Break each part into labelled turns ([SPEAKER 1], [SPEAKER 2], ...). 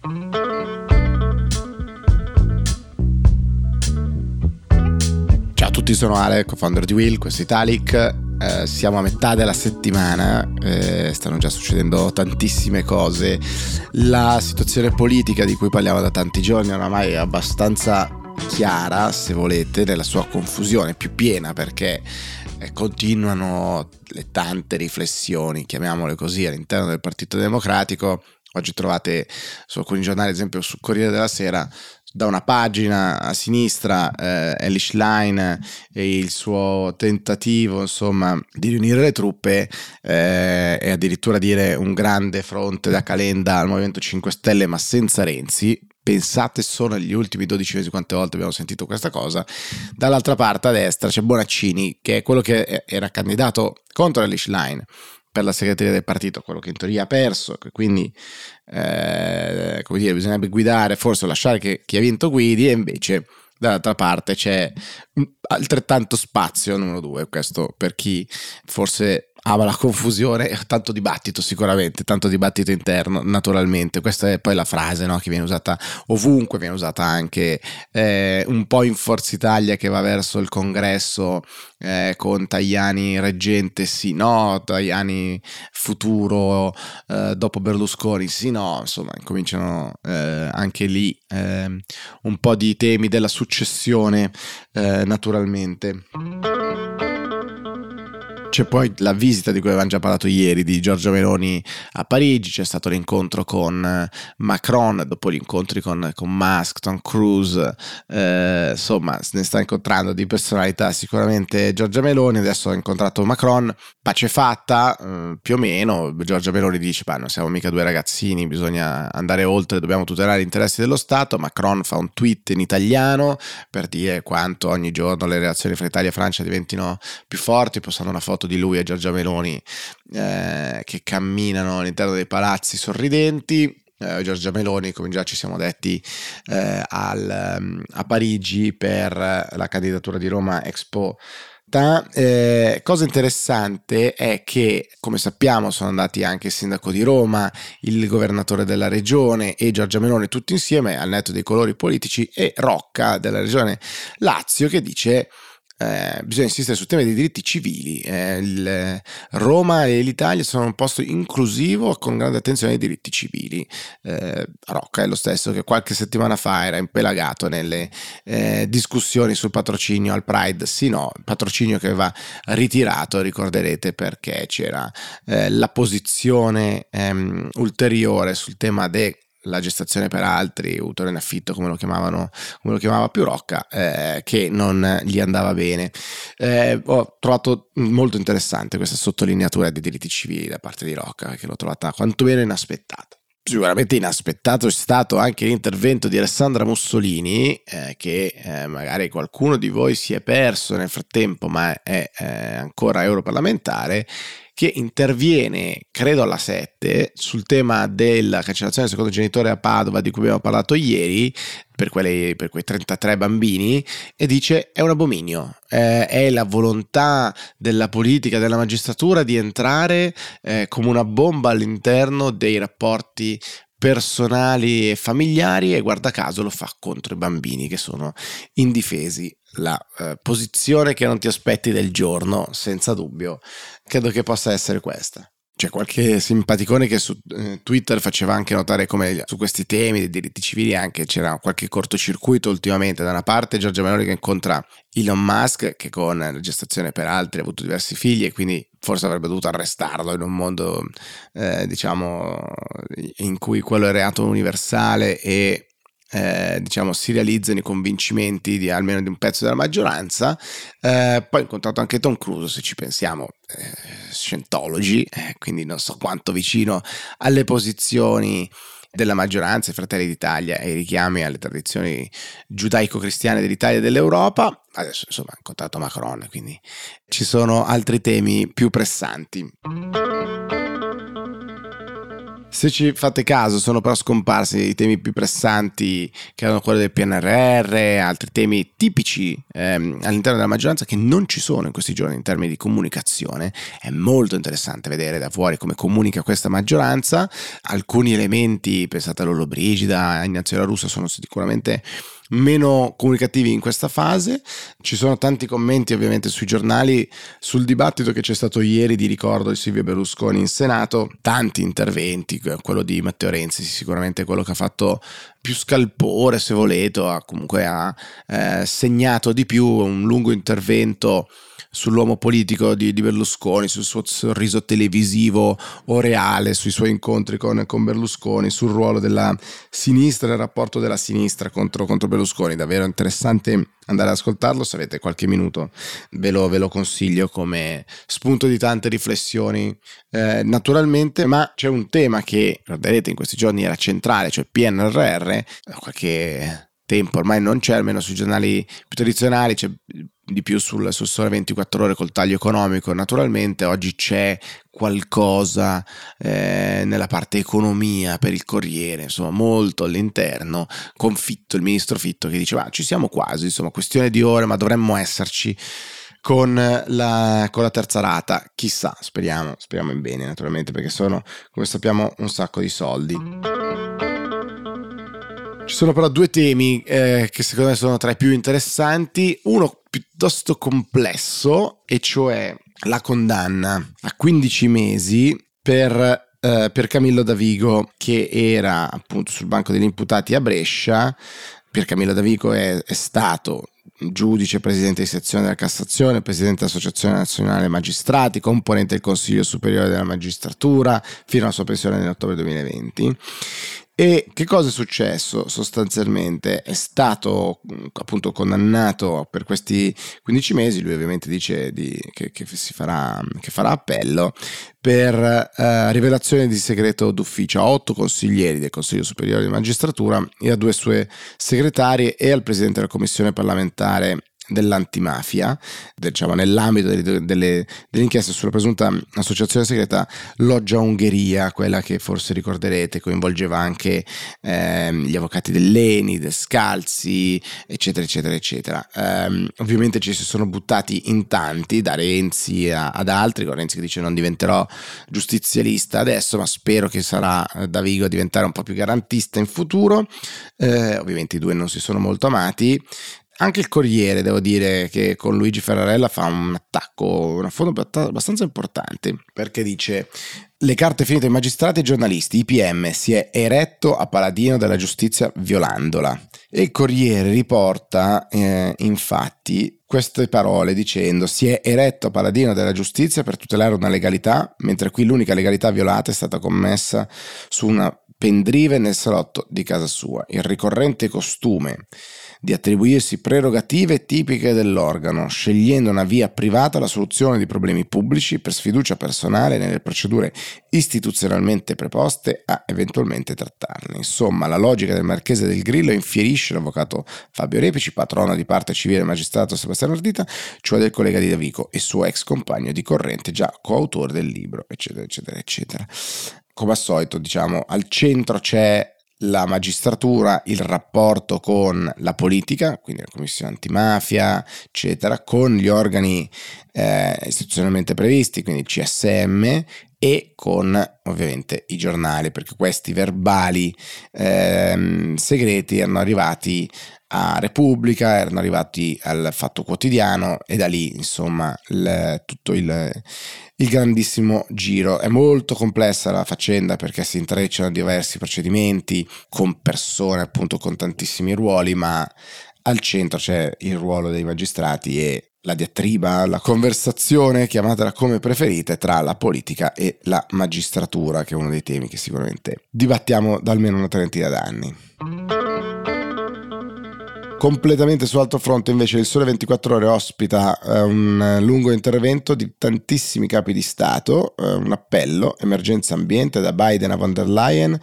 [SPEAKER 1] Ciao a tutti, sono Ale, co-founder di Will, questo è Italic. Eh, siamo a metà della settimana, eh, stanno già succedendo tantissime cose. La situazione politica di cui parliamo da tanti giorni oramai è abbastanza chiara, se volete, nella sua confusione più piena perché eh, continuano le tante riflessioni, chiamiamole così, all'interno del Partito Democratico. Oggi trovate su alcuni giornali, ad esempio sul Corriere della Sera, da una pagina a sinistra eh, Elish Line e il suo tentativo insomma di riunire le truppe eh, e addirittura dire un grande fronte da Calenda al Movimento 5 Stelle ma senza Renzi pensate solo negli ultimi 12 mesi quante volte abbiamo sentito questa cosa. Dall'altra parte a destra c'è Bonaccini, che è quello che era candidato contro Elish Line per la segreteria del partito, quello che in teoria ha perso, quindi eh, come dire, bisognerebbe guidare, forse lasciare che chi ha vinto guidi e invece dall'altra parte c'è altrettanto spazio, numero due, questo per chi forse ama la confusione, tanto dibattito sicuramente, tanto dibattito interno naturalmente, questa è poi la frase no, che viene usata ovunque, viene usata anche eh, un po' in Forza Italia che va verso il congresso eh, con Tajani reggente sì no, Tajani futuro eh, dopo Berlusconi sì no, insomma cominciano eh, anche lì ehm, un po' di temi della successione eh, naturalmente. C'è poi la visita di cui avevamo già parlato ieri di Giorgio Meloni a Parigi, c'è stato l'incontro con eh, Macron, dopo gli incontri con, con Musk, Tom Cruise, eh, insomma ne sta incontrando di personalità sicuramente Giorgia Meloni, adesso ha incontrato Macron, pace fatta eh, più o meno, Giorgia Meloni dice ma non siamo mica due ragazzini, bisogna andare oltre, dobbiamo tutelare gli interessi dello Stato, Macron fa un tweet in italiano per dire quanto ogni giorno le relazioni fra Italia e Francia diventino più forti, postano una foto foto di lui e Giorgia Meloni eh, che camminano all'interno dei palazzi sorridenti. Eh, Giorgia Meloni, come già ci siamo detti, eh, al, um, a Parigi per la candidatura di Roma Expo eh, cosa interessante è che, come sappiamo, sono andati anche il sindaco di Roma, il governatore della regione e Giorgia Meloni tutti insieme, al netto dei colori politici, e Rocca della regione Lazio che dice eh, bisogna insistere sul tema dei diritti civili. Eh, il, Roma e l'Italia sono un posto inclusivo con grande attenzione ai diritti civili. Eh, Rocca è lo stesso che qualche settimana fa era impelagato nelle eh, discussioni sul patrocinio al Pride. Sì, no, patrocinio che aveva ritirato, ricorderete perché c'era eh, la posizione ehm, ulteriore sul tema dei la gestazione per altri, utero in affitto come lo chiamavano, come lo chiamava più Rocca, eh, che non gli andava bene. Eh, ho trovato molto interessante questa sottolineatura dei diritti civili da parte di Rocca, che l'ho trovata quantomeno inaspettata. Sicuramente inaspettato è stato anche l'intervento di Alessandra Mussolini, eh, che eh, magari qualcuno di voi si è perso nel frattempo, ma è eh, ancora europarlamentare, che interviene, credo alla 7, sul tema della cancellazione del secondo genitore a Padova di cui abbiamo parlato ieri, per, quelle, per quei 33 bambini, e dice è un abominio, eh, è la volontà della politica, della magistratura di entrare eh, come una bomba all'interno dei rapporti personali e familiari e guarda caso lo fa contro i bambini che sono indifesi la eh, posizione che non ti aspetti del giorno, senza dubbio, credo che possa essere questa. C'è qualche simpaticone che su eh, Twitter faceva anche notare come su questi temi dei diritti civili anche c'era qualche cortocircuito ultimamente. Da una parte Giorgia Meloni che incontra Elon Musk che con la gestazione per altri ha avuto diversi figli e quindi forse avrebbe dovuto arrestarlo in un mondo eh, diciamo in cui quello è reato universale e eh, diciamo, si realizzano i convincimenti di almeno di un pezzo della maggioranza. Eh, poi ho incontrato anche Tom Cruise, se ci pensiamo, eh, Scientology, eh, quindi non so quanto vicino alle posizioni della maggioranza, i Fratelli d'Italia e i richiami alle tradizioni giudaico-cristiane dell'Italia e dell'Europa. Adesso insomma ho incontrato Macron, quindi ci sono altri temi più pressanti. Se ci fate caso, sono però scomparsi i temi più pressanti, che erano quelli del PNRR, altri temi tipici ehm, all'interno della maggioranza che non ci sono in questi giorni in termini di comunicazione. È molto interessante vedere da fuori come comunica questa maggioranza. Alcuni elementi, pensate a Lolo Brigida, a Ignazio La Russa, sono sicuramente meno comunicativi in questa fase. Ci sono tanti commenti ovviamente sui giornali sul dibattito che c'è stato ieri di ricordo di Silvio Berlusconi in Senato, tanti interventi, quello di Matteo Renzi sicuramente quello che ha fatto più scalpore se volete, ha comunque ha eh, segnato di più un lungo intervento sull'uomo politico di, di, Berlusconi, sul suo sorriso televisivo o reale, sui suoi incontri con, con Berlusconi, sul ruolo della sinistra il rapporto della sinistra contro, contro Berlusconi. Davvero interessante andare ad ascoltarlo, se avete qualche minuto ve lo, ve lo consiglio come spunto di tante riflessioni. Eh, naturalmente, ma c'è un tema che, ricorderete, in questi giorni era centrale, cioè PNRR, qualche tempo ormai non c'è, almeno sui giornali più tradizionali, c'è di più sul, sul Sole 24 Ore col taglio economico. Naturalmente oggi c'è qualcosa eh, nella parte economia per il Corriere, insomma molto all'interno, con Fitto, il ministro Fitto che diceva ci siamo quasi, insomma questione di ore ma dovremmo esserci. Con la, con la, terza rata, chissà, speriamo, speriamo in bene naturalmente perché sono, come sappiamo, un sacco di soldi. Ci sono però due temi eh, che secondo me sono tra i più interessanti, uno piuttosto complesso, e cioè la condanna a 15 mesi per, eh, per Camillo Davigo, che era appunto sul banco degli imputati a Brescia. Per Camillo Davigo è, è stato giudice, presidente di sezione della Cassazione, presidente dell'Associazione Nazionale Magistrati, componente del Consiglio Superiore della Magistratura fino alla sua pensione nell'ottobre 2020. E che cosa è successo sostanzialmente? È stato appunto condannato per questi 15 mesi, lui ovviamente dice di, che, che, farà, che, farà, appello, per eh, rivelazione di segreto d'ufficio a otto consiglieri del Consiglio Superiore di Magistratura e a due sue segretarie e al Presidente della Commissione parlamentare dell'antimafia, diciamo nell'ambito delle, delle, inchieste sulla presunta associazione segreta Loggia Ungheria, quella che forse ricorderete coinvolgeva anche eh, gli avvocati dell'Eni, del Scalzi, eccetera, eccetera, eccetera. Eh, ovviamente ci si sono buttati in tanti, da Renzi a, ad altri, con Renzi che dice non diventerò giustizialista adesso, ma spero che sarà eh, da Vigo a diventare un po' più garantista in futuro. Eh, ovviamente i due non si sono molto amati. Anche il Corriere, devo dire, che con Luigi Ferrarella fa un attacco, un affondo abbastanza importante, perché dice le carte finite ai magistrati e giornalisti, IPM si è eretto a paladino della giustizia violandola. E il Corriere riporta eh, infatti queste parole dicendo si è eretto a paladino della giustizia per tutelare una legalità, mentre qui l'unica legalità violata è stata commessa su una pendrive nel salotto di casa sua. Il ricorrente costume di attribuirsi prerogative tipiche dell'organo, scegliendo una via privata alla soluzione di problemi pubblici per sfiducia personale nelle procedure istituzionalmente preposte a eventualmente trattarne. Insomma, la logica del Marchese del Grillo infierisce l'avvocato Fabio Repici, patrono di parte civile magistrato Sebastiano Ardita, cioè del collega di Davico e suo ex compagno di corrente, già coautore del libro, eccetera, eccetera, eccetera. Come al solito, diciamo, al centro c'è la magistratura, il rapporto con la politica, quindi la commissione antimafia, eccetera, con gli organi eh, istituzionalmente previsti, quindi il CSM, e con ovviamente i giornali, perché questi verbali eh, segreti erano arrivati a Repubblica, erano arrivati al Fatto Quotidiano e da lì insomma il, tutto il, il grandissimo giro. È molto complessa la faccenda perché si intrecciano diversi procedimenti con persone appunto con tantissimi ruoli, ma al centro c'è il ruolo dei magistrati e la diatriba, la conversazione, chiamatela come preferite, tra la politica e la magistratura, che è uno dei temi che sicuramente dibattiamo da almeno una trentina d'anni. Completamente sull'altro fronte invece il Sole 24 ore ospita eh, un lungo intervento di tantissimi capi di Stato, eh, un appello, emergenza ambiente da Biden a von der Leyen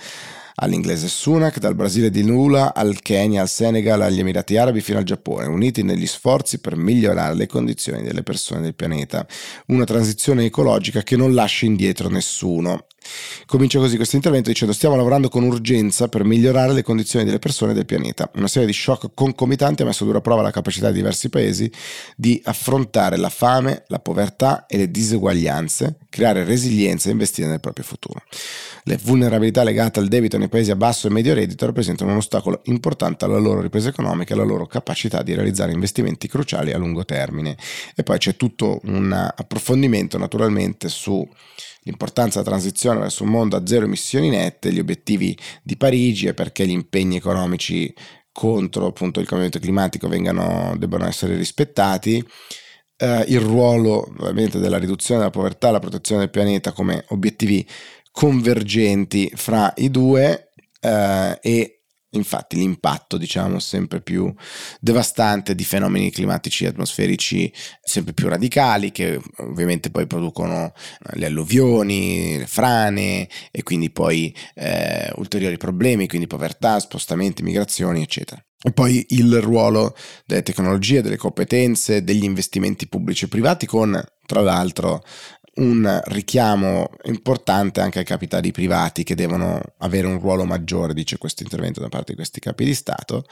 [SPEAKER 1] all'inglese Sunak, dal Brasile di Lula al Kenya, al Senegal, agli Emirati Arabi fino al Giappone, uniti negli sforzi per migliorare le condizioni delle persone del pianeta. Una transizione ecologica che non lascia indietro nessuno.
[SPEAKER 2] Comincia così questo intervento dicendo stiamo lavorando con urgenza per migliorare le condizioni delle persone e del pianeta. Una serie di shock concomitanti ha messo a dura prova la capacità di diversi paesi di affrontare la fame, la povertà e le diseguaglianze, creare resilienza e investire nel proprio futuro. Le vulnerabilità legate al debito nei paesi a basso e medio reddito rappresentano un ostacolo importante alla loro ripresa economica e alla loro capacità di realizzare investimenti cruciali a lungo termine. E poi c'è tutto un approfondimento naturalmente su l'importanza della transizione verso un mondo a zero emissioni nette, gli obiettivi di Parigi e perché gli impegni economici contro appunto il cambiamento climatico vengano, debbano essere rispettati. Uh, il ruolo ovviamente della riduzione della povertà, la protezione del pianeta come obiettivi convergenti fra i due uh, e Infatti l'impatto, diciamo, sempre più devastante di fenomeni climatici atmosferici sempre più radicali che ovviamente poi producono eh, le alluvioni, le frane e quindi poi eh, ulteriori problemi, quindi povertà, spostamenti, migrazioni, eccetera. E poi il ruolo delle tecnologie, delle competenze, degli investimenti pubblici e privati con, tra l'altro, un richiamo importante anche ai capitali privati che devono avere un ruolo maggiore, dice questo intervento da parte di questi capi di Stato,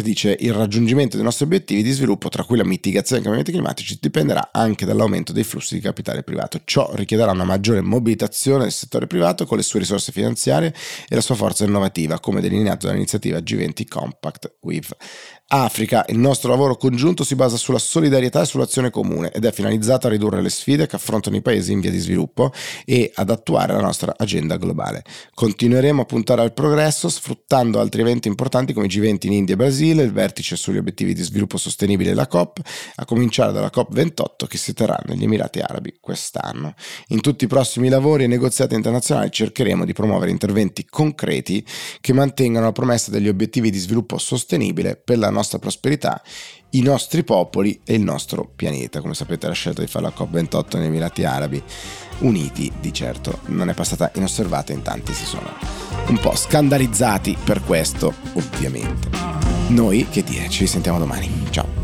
[SPEAKER 2] dice il raggiungimento dei nostri obiettivi di sviluppo, tra cui la mitigazione dei cambiamenti climatici, dipenderà anche dall'aumento dei flussi di capitale privato. Ciò richiederà una maggiore mobilitazione del settore privato con le sue risorse finanziarie e la sua forza innovativa, come delineato dall'iniziativa G20 Compact with Africa, il nostro lavoro congiunto si basa sulla solidarietà e sull'azione comune ed è finalizzato a ridurre le sfide che affrontano i paesi in via di sviluppo e ad attuare la nostra agenda globale. Continueremo a puntare al progresso sfruttando altri eventi importanti come i G20 in India e Brasile, il vertice sugli obiettivi di sviluppo sostenibile e la COP, a cominciare dalla COP28 che si terrà negli Emirati Arabi quest'anno. In tutti i prossimi lavori e negoziati internazionali cercheremo di promuovere interventi concreti che mantengano la promessa degli obiettivi di sviluppo sostenibile per la nostra nostra prosperità, i nostri popoli e il nostro pianeta. Come sapete la scelta di fare la COP28 negli Emirati Arabi Uniti di certo non è passata inosservata, in tanti si sono un po' scandalizzati per questo, ovviamente. Noi, che dire, ci sentiamo domani.